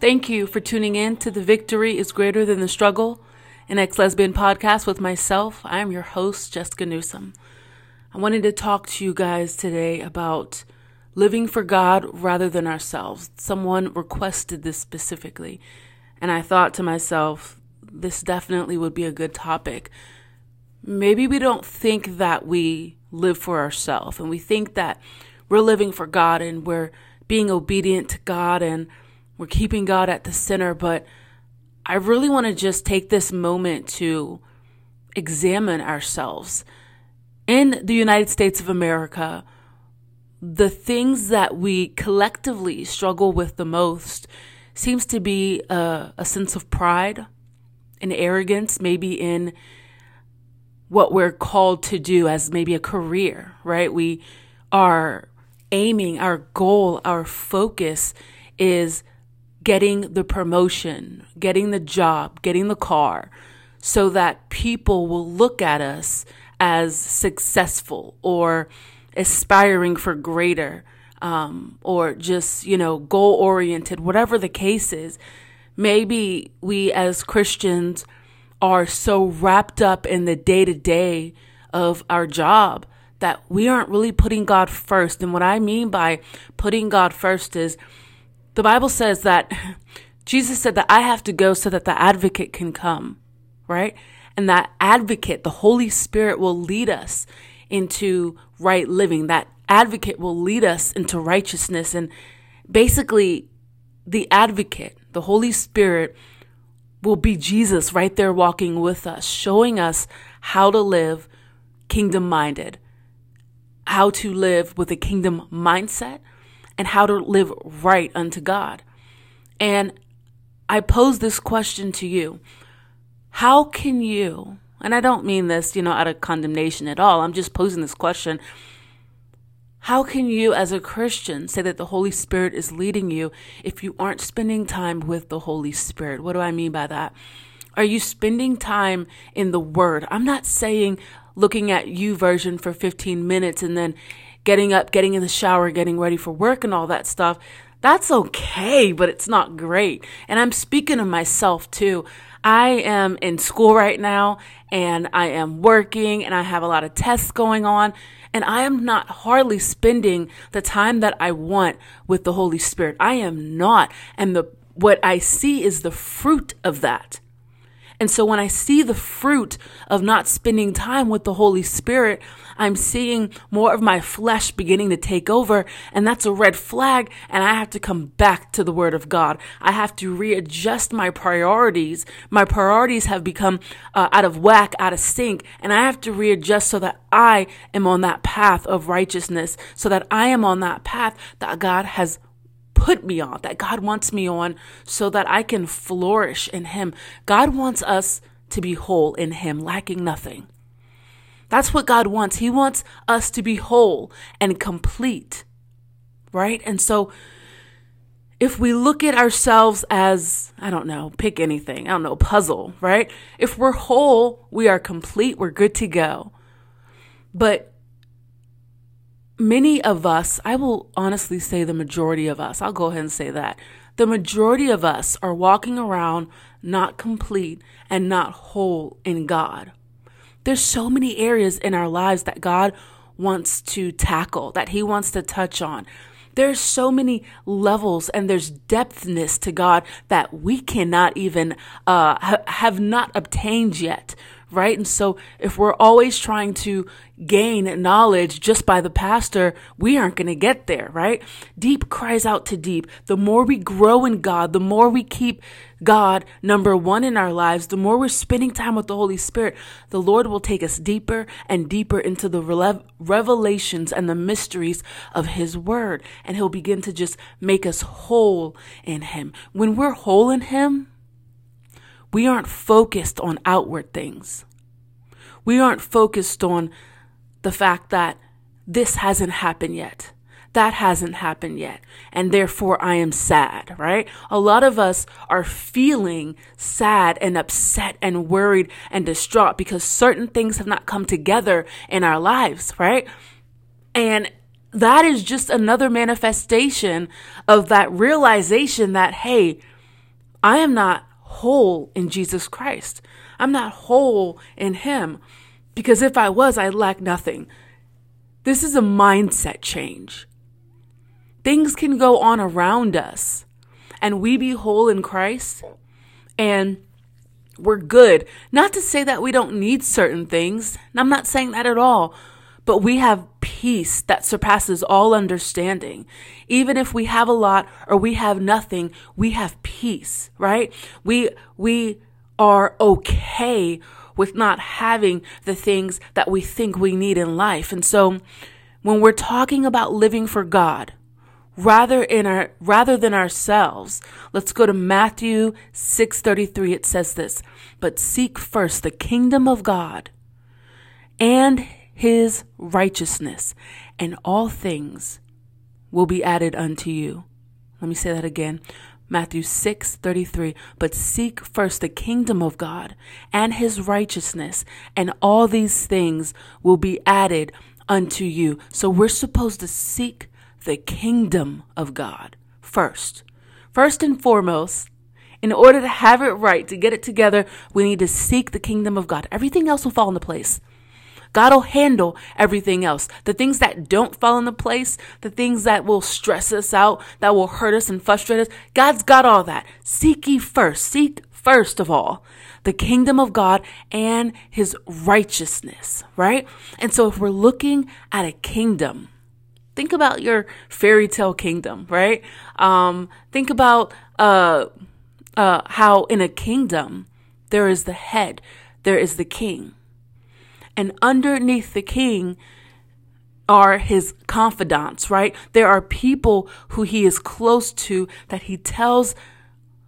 Thank you for tuning in to The Victory is Greater Than the Struggle, an ex lesbian podcast with myself. I am your host, Jessica Newsom. I wanted to talk to you guys today about living for God rather than ourselves. Someone requested this specifically, and I thought to myself, this definitely would be a good topic. Maybe we don't think that we live for ourselves, and we think that we're living for God and we're being obedient to God and we're keeping God at the center, but I really want to just take this moment to examine ourselves. In the United States of America, the things that we collectively struggle with the most seems to be a, a sense of pride and arrogance, maybe in what we're called to do as maybe a career, right? We are aiming, our goal, our focus is getting the promotion, getting the job, getting the car, so that people will look at us as successful or aspiring for greater um, or just, you know, goal oriented, whatever the case is. Maybe we as Christians are so wrapped up in the day to day of our job that we aren't really putting God first. And what I mean by putting God first is the Bible says that Jesus said that I have to go so that the advocate can come, right? And that advocate, the Holy Spirit, will lead us into right living. That advocate will lead us into righteousness. And basically, the advocate, the Holy Spirit, will be Jesus right there walking with us, showing us how to live kingdom minded, how to live with a kingdom mindset, and how to live right unto God. And I pose this question to you How can you, and I don't mean this, you know, out of condemnation at all, I'm just posing this question. How can you, as a Christian, say that the Holy Spirit is leading you if you aren't spending time with the Holy Spirit? What do I mean by that? Are you spending time in the Word? I'm not saying looking at YouVersion for 15 minutes and then getting up, getting in the shower, getting ready for work and all that stuff, that's okay, but it's not great. And I'm speaking of myself too. I am in school right now and I am working and I have a lot of tests going on and I am not hardly spending the time that I want with the Holy Spirit. I am not. And the what I see is the fruit of that. And so when I see the fruit of not spending time with the Holy Spirit, I'm seeing more of my flesh beginning to take over. And that's a red flag. And I have to come back to the Word of God. I have to readjust my priorities. My priorities have become uh, out of whack, out of sync. And I have to readjust so that I am on that path of righteousness, so that I am on that path that God has put me on, that God wants me on, so that I can flourish in Him. God wants us to be whole in Him, lacking nothing. That's what God wants. He wants us to be whole and complete, right? And so, if we look at ourselves as, I don't know, pick anything, I don't know, puzzle, right? If we're whole, we are complete, we're good to go. But many of us, I will honestly say the majority of us, I'll go ahead and say that. The majority of us are walking around not complete and not whole in God. There's so many areas in our lives that God wants to tackle, that He wants to touch on. There's so many levels and there's depthness to God that we cannot even uh, ha- have not obtained yet, right? And so if we're always trying to gain knowledge just by the pastor, we aren't going to get there, right? Deep cries out to deep. The more we grow in God, the more we keep God number one in our lives, the more we're spending time with the Holy Spirit, the Lord will take us deeper and deeper into the revelations and the mysteries of His Word. And He'll begin to just make us whole in Him. When we're whole in Him, we aren't focused on outward things. We aren't focused on the fact that this hasn't happened yet. That hasn't happened yet. And therefore I am sad, right? A lot of us are feeling sad and upset and worried and distraught because certain things have not come together in our lives, right? And that is just another manifestation of that realization that, hey, I am not whole in Jesus Christ. I'm not whole in Him because if I was, I'd lack nothing. This is a mindset change. Things can go on around us and we be whole in Christ and we're good. Not to say that we don't need certain things. I'm not saying that at all. But we have peace that surpasses all understanding. Even if we have a lot or we have nothing, we have peace, right? We, we are okay with not having the things that we think we need in life. And so when we're talking about living for God, rather in our rather than ourselves let's go to matthew 6.33 it says this but seek first the kingdom of god and his righteousness and all things will be added unto you let me say that again Matthew 6:33 But seek first the kingdom of God and his righteousness and all these things will be added unto you. So we're supposed to seek the kingdom of God first. First and foremost, in order to have it right, to get it together, we need to seek the kingdom of God. Everything else will fall into place. God will handle everything else. The things that don't fall into place, the things that will stress us out, that will hurt us and frustrate us, God's got all that. Seek ye first. Seek first of all the kingdom of God and his righteousness, right? And so if we're looking at a kingdom, Think about your fairy tale kingdom, right? Um, think about uh, uh, how in a kingdom there is the head, there is the king. And underneath the king are his confidants, right? There are people who he is close to that he tells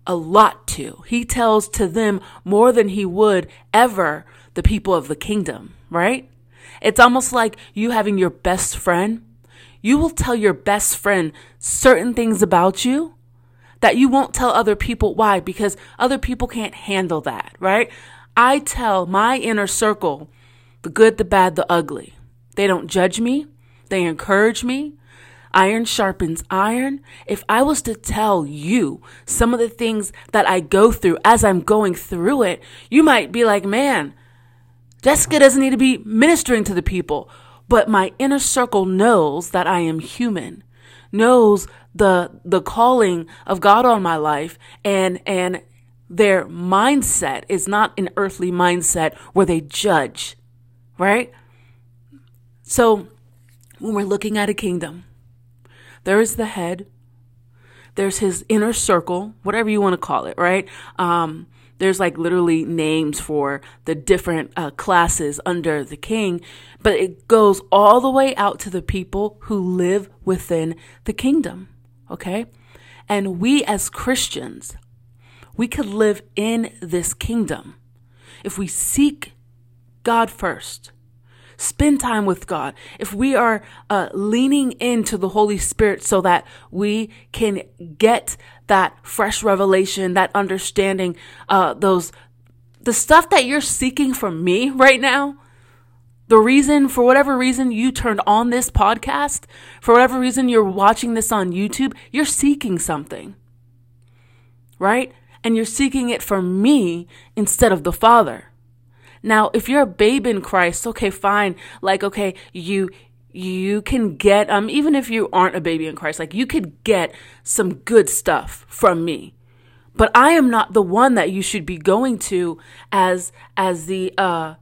a lot to. He tells to them more than he would ever the people of the kingdom, right? It's almost like you having your best friend you will tell your best friend certain things about you that you won't tell other people. Why? Because other people can't handle that, right? I tell my inner circle the good, the bad, the ugly. They don't judge me. They encourage me. Iron sharpens iron. If I was to tell you some of the things that I go through as I'm going through it, you might be like, man, Jessica doesn't need to be ministering to the people but my inner circle knows that I am human, knows the, the calling of God on my life and, and their mindset is not an earthly mindset where they judge, right? So when we're looking at a kingdom, there is the head, there's his inner circle, whatever you want to call it, right? Um, there's like literally names for the different uh, classes under the king, but it goes all the way out to the people who live within the kingdom. Okay. And we as Christians, we could live in this kingdom if we seek God first spend time with God, if we are uh, leaning into the Holy Spirit so that we can get that fresh revelation, that understanding, uh, those, the stuff that you're seeking from me right now, the reason, for whatever reason you turned on this podcast, for whatever reason you're watching this on YouTube, you're seeking something, right? And you're seeking it from me instead of the Father. Now, if you're a babe in Christ, okay, fine. Like, okay, you, you can get, um, even if you aren't a baby in Christ, like you could get some good stuff from me. But I am not the one that you should be going to as, as the, uh,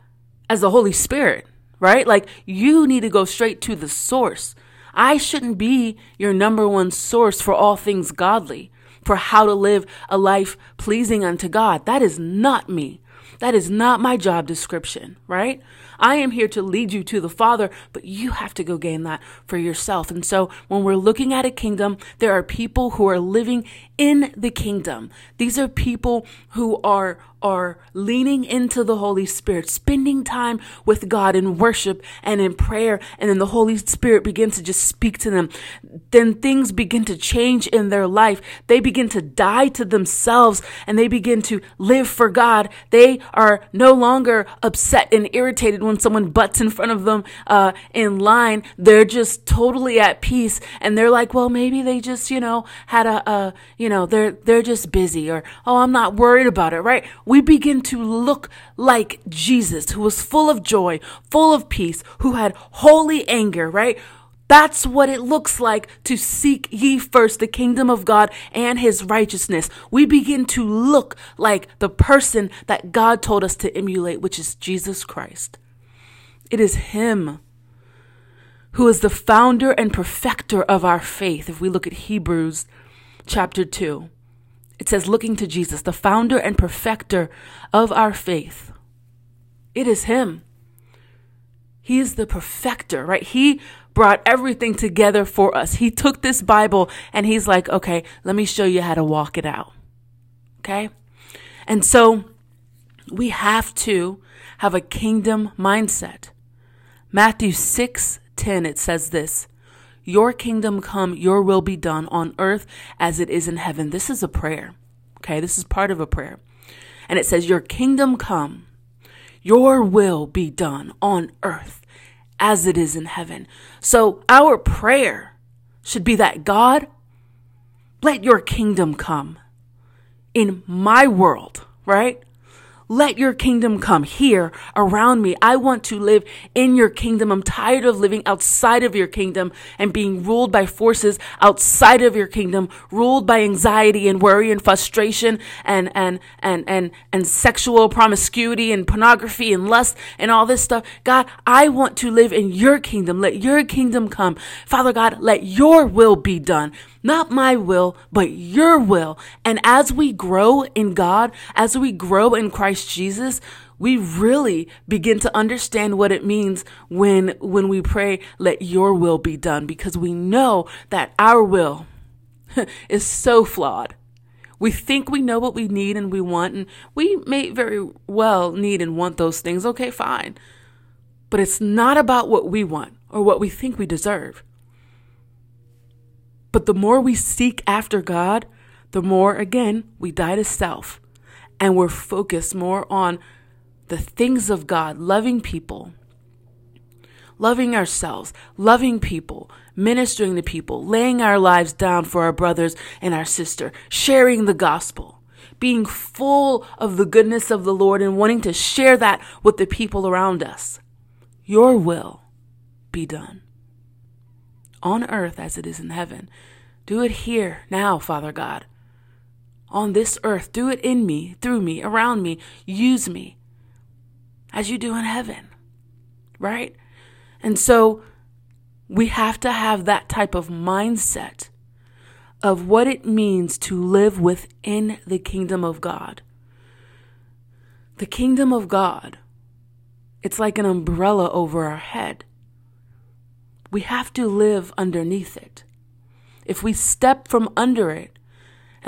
as the Holy Spirit, right? Like you need to go straight to the source. I shouldn't be your number one source for all things godly, for how to live a life pleasing unto God. That is not me. That is not my job description, right? I am here to lead you to the Father, but you have to go gain that for yourself. And so when we're looking at a kingdom, there are people who are living in the kingdom. These are people who are are leaning into the Holy Spirit, spending time with God in worship and in prayer, and then the Holy Spirit begins to just speak to them. Then things begin to change in their life. They begin to die to themselves and they begin to live for God. They are no longer upset and irritated when someone butts in front of them uh, in line. They're just totally at peace, and they're like, well, maybe they just, you know, had a, a you know, they're they're just busy, or oh, I'm not worried about it, right? We begin to look like Jesus, who was full of joy, full of peace, who had holy anger, right? That's what it looks like to seek ye first the kingdom of God and his righteousness. We begin to look like the person that God told us to emulate, which is Jesus Christ. It is him who is the founder and perfecter of our faith. If we look at Hebrews chapter 2, it says, looking to Jesus, the founder and perfecter of our faith. It is him. He is the perfecter, right? He brought everything together for us. He took this Bible and he's like, okay, let me show you how to walk it out. Okay? And so we have to have a kingdom mindset. Matthew 6 10, it says this Your kingdom come, your will be done on earth as it is in heaven. This is a prayer. Okay? This is part of a prayer. And it says, Your kingdom come, your will be done on earth as it is in heaven. So our prayer should be that God, let your kingdom come in my world, right? Let your kingdom come here around me. I want to live in your kingdom. I'm tired of living outside of your kingdom and being ruled by forces outside of your kingdom, ruled by anxiety and worry and frustration and, and, and, and, and sexual promiscuity and pornography and lust and all this stuff. God, I want to live in your kingdom. Let your kingdom come. Father God, let your will be done. Not my will, but your will. And as we grow in God, as we grow in Christ Jesus, we really begin to understand what it means when, when we pray, let your will be done, because we know that our will is so flawed. We think we know what we need and we want, and we may very well need and want those things. Okay, fine. But it's not about what we want or what we think we deserve. But the more we seek after God, the more, again, we die to self and we're focused more on the things of God, loving people, loving ourselves, loving people, ministering to people, laying our lives down for our brothers and our sister, sharing the gospel, being full of the goodness of the Lord and wanting to share that with the people around us. Your will be done on earth as it is in heaven. Do it here, now, Father God. On this earth, do it in me, through me, around me. Use me as you do in heaven. Right? And so we have to have that type of mindset of what it means to live within the kingdom of God. The kingdom of God, it's like an umbrella over our head we have to live underneath it. If we step from under it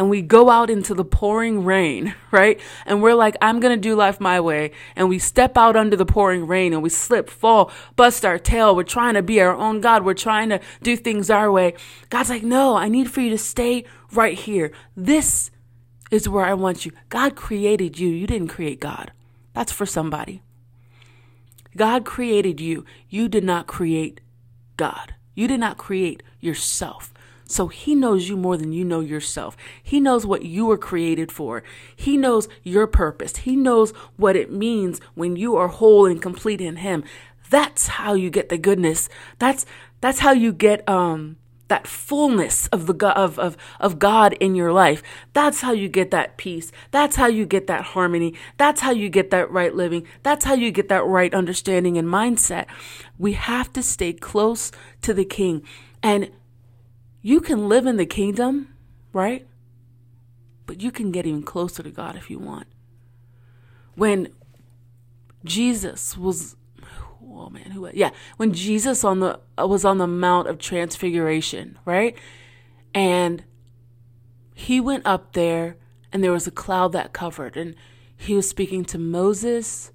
and we go out into the pouring rain, right? And we're like, I'm going to do life my way. And we step out under the pouring rain and we slip, fall, bust our tail. We're trying to be our own God. We're trying to do things our way. God's like, no, I need for you to stay right here. This is where I want you. God created you. You didn't create God. That's for somebody. God created you. You did not create God. You did not create yourself. So he knows you more than you know yourself. He knows what you were created for. He knows your purpose. He knows what it means when you are whole and complete in him. That's how you get the goodness. That's that's how you get um that fullness of the of, of, of God in your life. That's how you get that peace. That's how you get that harmony. That's how you get that right living. That's how you get that right understanding and mindset. We have to stay close to the King. And you can live in the kingdom, right? But you can get even closer to God if you want. When Jesus was oh man, who? Yeah, when Jesus on the was on the Mount of Transfiguration, right? And he went up there, and there was a cloud that covered, and he was speaking to Moses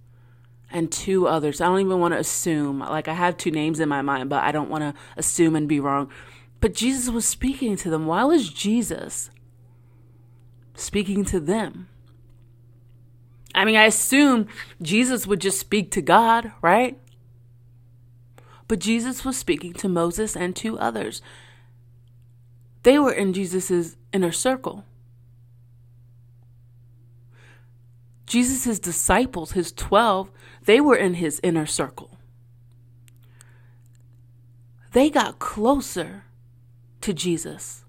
and two others. I don't even want to assume. Like I have two names in my mind, but I don't want to assume and be wrong. But Jesus was speaking to them. Why was Jesus speaking to them? I mean, I assume Jesus would just speak to God, right? But Jesus was speaking to Moses and two others. They were in Jesus' inner circle. Jesus' disciples, his 12, they were in his inner circle. They got closer to Jesus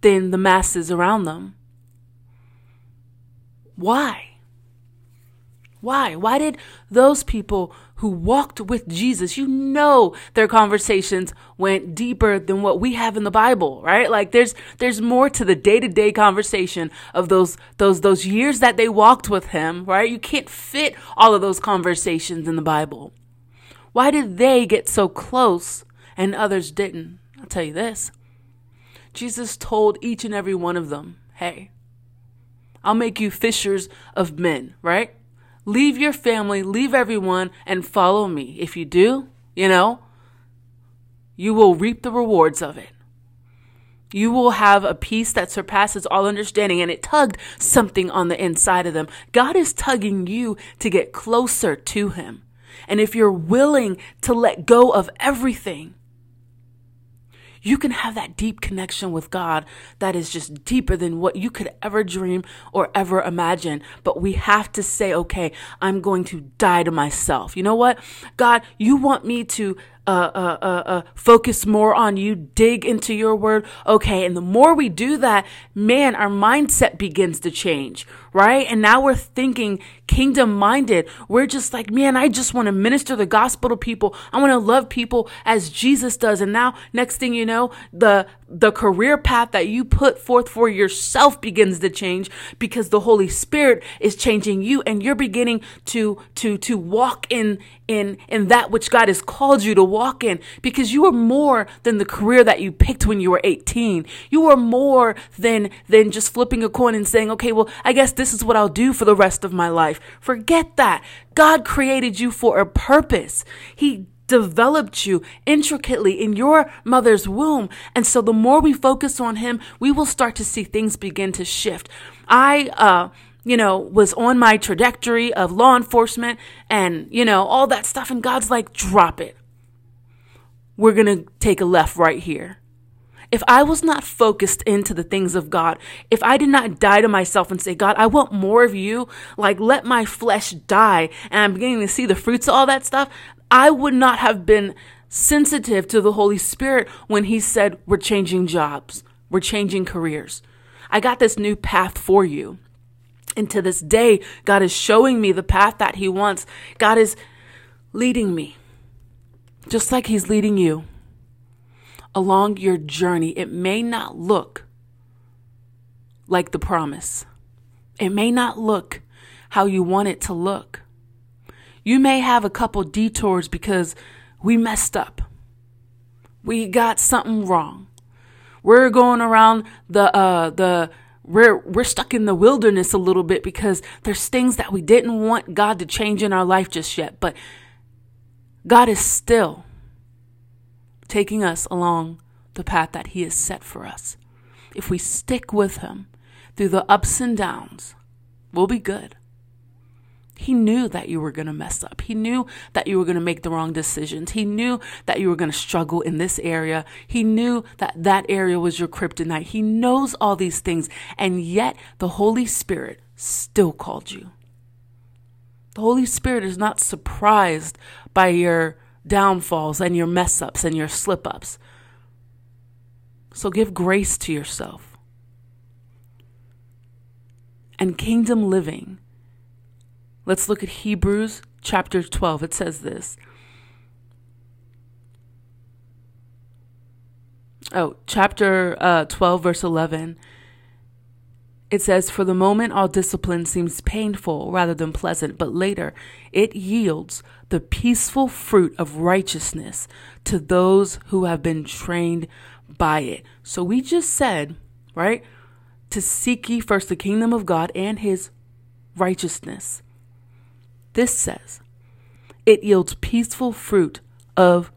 than the masses around them. Why? Why? Why did those people who walked with Jesus, you know their conversations went deeper than what we have in the Bible, right? Like there's there's more to the day-to-day conversation of those those those years that they walked with him, right? You can't fit all of those conversations in the Bible. Why did they get so close and others didn't? Tell you this. Jesus told each and every one of them, "Hey, I'll make you fishers of men," right? Leave your family, leave everyone, and follow me. If you do, you know, you will reap the rewards of it. You will have a peace that surpasses all understanding. And it tugged something on the inside of them. God is tugging you to get closer to Him. And if you're willing to let go of everything, you can have that deep connection with God that is just deeper than what you could ever dream or ever imagine. But we have to say, okay, I'm going to die to myself. You know what? God, you want me to uh, uh, uh, uh, focus more on you, dig into your word. Okay. And the more we do that, man, our mindset begins to change, right? And now we're thinking kingdom minded. We're just like, man, I just want to minister the gospel to people. I want to love people as Jesus does. And now, next thing you know, the, the career path that you put forth for yourself begins to change because the Holy Spirit is changing you and you're beginning to, to, to walk in, in, in that which God has called you to walk in because you are more than the career that you picked when you were 18. You are more than, than just flipping a coin and saying, okay, well, I guess this is what I'll do for the rest of my life. Forget that. God created you for a purpose. He developed you intricately in your mother's womb. And so the more we focus on him, we will start to see things begin to shift. I, uh, you know, was on my trajectory of law enforcement and, you know, all that stuff. And God's like, drop it. We're going to take a left right here. If I was not focused into the things of God, if I did not die to myself and say, God, I want more of you, like let my flesh die, and I'm beginning to see the fruits of all that stuff, I would not have been sensitive to the Holy Spirit when He said, We're changing jobs, we're changing careers. I got this new path for you. And to this day, God is showing me the path that He wants. God is leading me, just like He's leading you along your journey. It may not look like the promise, it may not look how you want it to look. You may have a couple detours because we messed up. We got something wrong. We're going around the uh the we're we're stuck in the wilderness a little bit because there's things that we didn't want God to change in our life just yet, but God is still taking us along the path that he has set for us. If we stick with him through the ups and downs, we'll be good. He knew that you were going to mess up. He knew that you were going to make the wrong decisions. He knew that you were going to struggle in this area. He knew that that area was your kryptonite. He knows all these things. And yet the Holy Spirit still called you. The Holy Spirit is not surprised by your downfalls and your mess ups and your slip ups. So give grace to yourself. And kingdom living Let's look at Hebrews chapter 12. It says this. Oh, chapter uh, 12, verse 11. It says, For the moment, all discipline seems painful rather than pleasant, but later it yields the peaceful fruit of righteousness to those who have been trained by it. So we just said, right, to seek ye first the kingdom of God and his righteousness. This says, it yields peaceful fruit of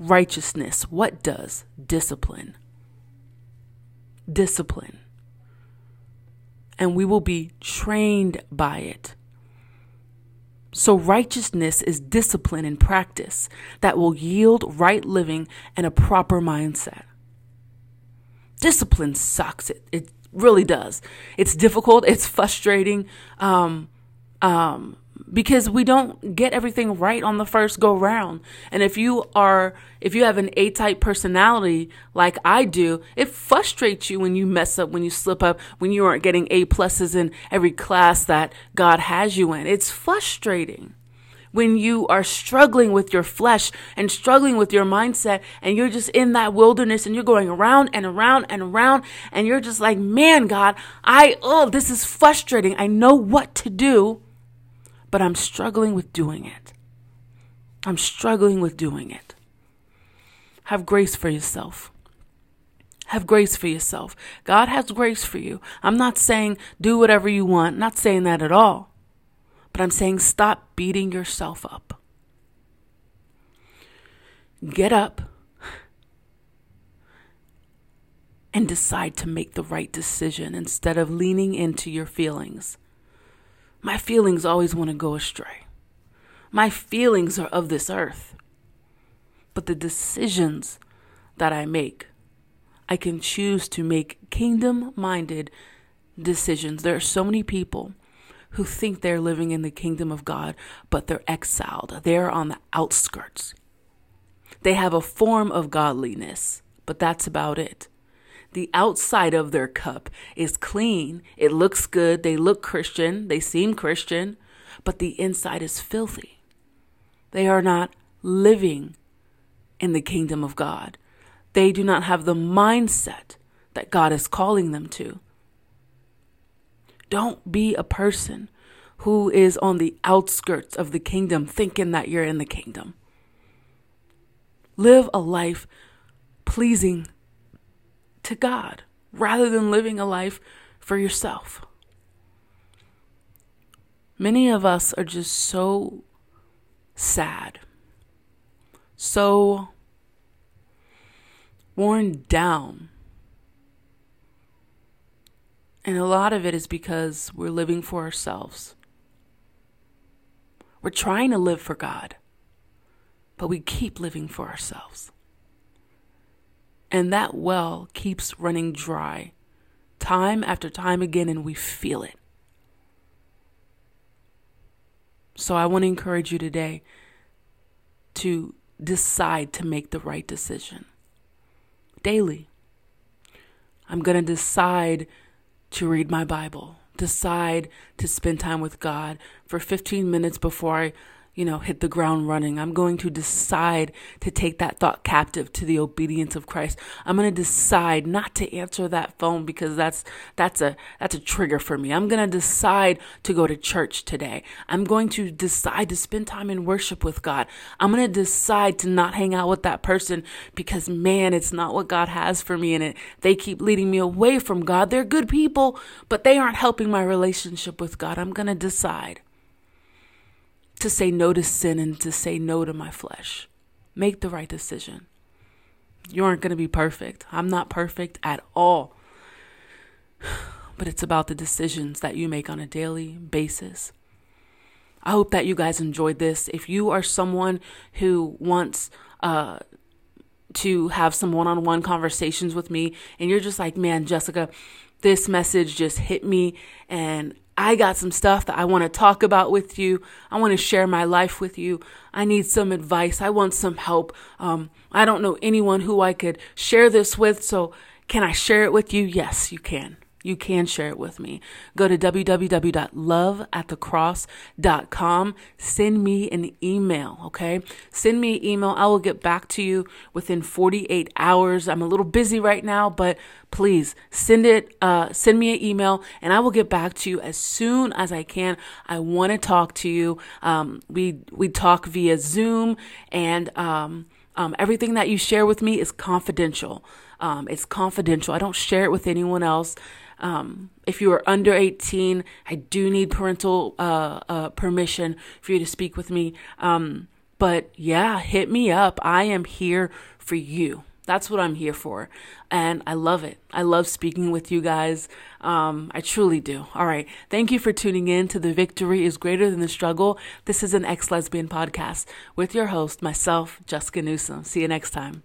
righteousness. What does? Discipline. Discipline. and we will be trained by it. So, righteousness is discipline and practice that will yield right living and a proper mindset. Discipline sucks. It, it really does. It's difficult, it's frustrating. Um, um, because we don't get everything right on the first go round. And if you are, if you have an A type personality like I do, it frustrates you when you mess up, when you slip up, when you aren't getting A pluses in every class that God has you in. It's frustrating when you are struggling with your flesh and struggling with your mindset and you're just in that wilderness and you're going around and around and around and you're just like, man, God, I, oh, this is frustrating. I know what to do but I'm struggling with doing it. I'm struggling with doing it. Have grace for yourself. Have grace for yourself. God has grace for you. I'm not saying do whatever you want, not saying that at all. But I'm saying stop beating yourself up. Get up and decide to make the right decision instead of leaning into your feelings. My feelings always want to go astray. My feelings are of this earth. But the decisions that I make, I can choose to make kingdom minded decisions. There are so many people who think they're living in the kingdom of God, but they're exiled. They're on the outskirts. They have a form of godliness, but that's about it. The outside of their cup is clean. It looks good. They look Christian. They seem Christian, but the inside is filthy. They are not living in the kingdom of God. They do not have the mindset that God is calling them to. Don't be a person who is on the outskirts of the kingdom thinking that you're in the kingdom. Live a life pleasing to God rather than living a life for yourself. Many of us are just so sad, so worn down. And a lot of it is because we're living for ourselves. We're trying to live for God, but we keep living for ourselves. And that well keeps running dry time after time again, and we feel it. So I want to encourage you today to decide to make the right decision daily. I'm going to decide to read my Bible, decide to spend time with God for 15 minutes before I you know, hit the ground running. I'm going to decide to take that thought captive to the obedience of Christ. I'm going to decide not to answer that phone because that's that's a that's a trigger for me. I'm going to decide to go to church today. I'm going to decide to spend time in worship with God. I'm going to decide to not hang out with that person because man, it's not what God has for me and it they keep leading me away from God. They're good people, but they aren't helping my relationship with God. I'm going to decide to say no to sin and to say no to my flesh. Make the right decision. You aren't going to be perfect. I'm not perfect at all. But it's about the decisions that you make on a daily basis. I hope that you guys enjoyed this. If you are someone who wants uh, to have some one on one conversations with me and you're just like, man, Jessica, this message just hit me and I got some stuff that I want to talk about with you. I want to share my life with you. I need some advice. I want some help. Um, I don't know anyone who I could share this with. So can I share it with you? Yes, you can you can share it with me. Go to www.loveatthecross.com. Send me an email, okay? Send me an email. I will get back to you within 48 hours. I'm a little busy right now, but please send it uh, send me an email and i will get back to you as soon as i can i want to talk to you um, we we talk via zoom and um, um, everything that you share with me is confidential um, it's confidential i don't share it with anyone else um, if you are under 18, I do need parental uh, uh, permission for you to speak with me. Um, but yeah, hit me up. I am here for you. That's what I'm here for. And I love it. I love speaking with you guys. Um, I truly do. All right. Thank you for tuning in to The Victory is Greater Than the Struggle. This is an ex lesbian podcast with your host, myself, Jessica Newsom. See you next time.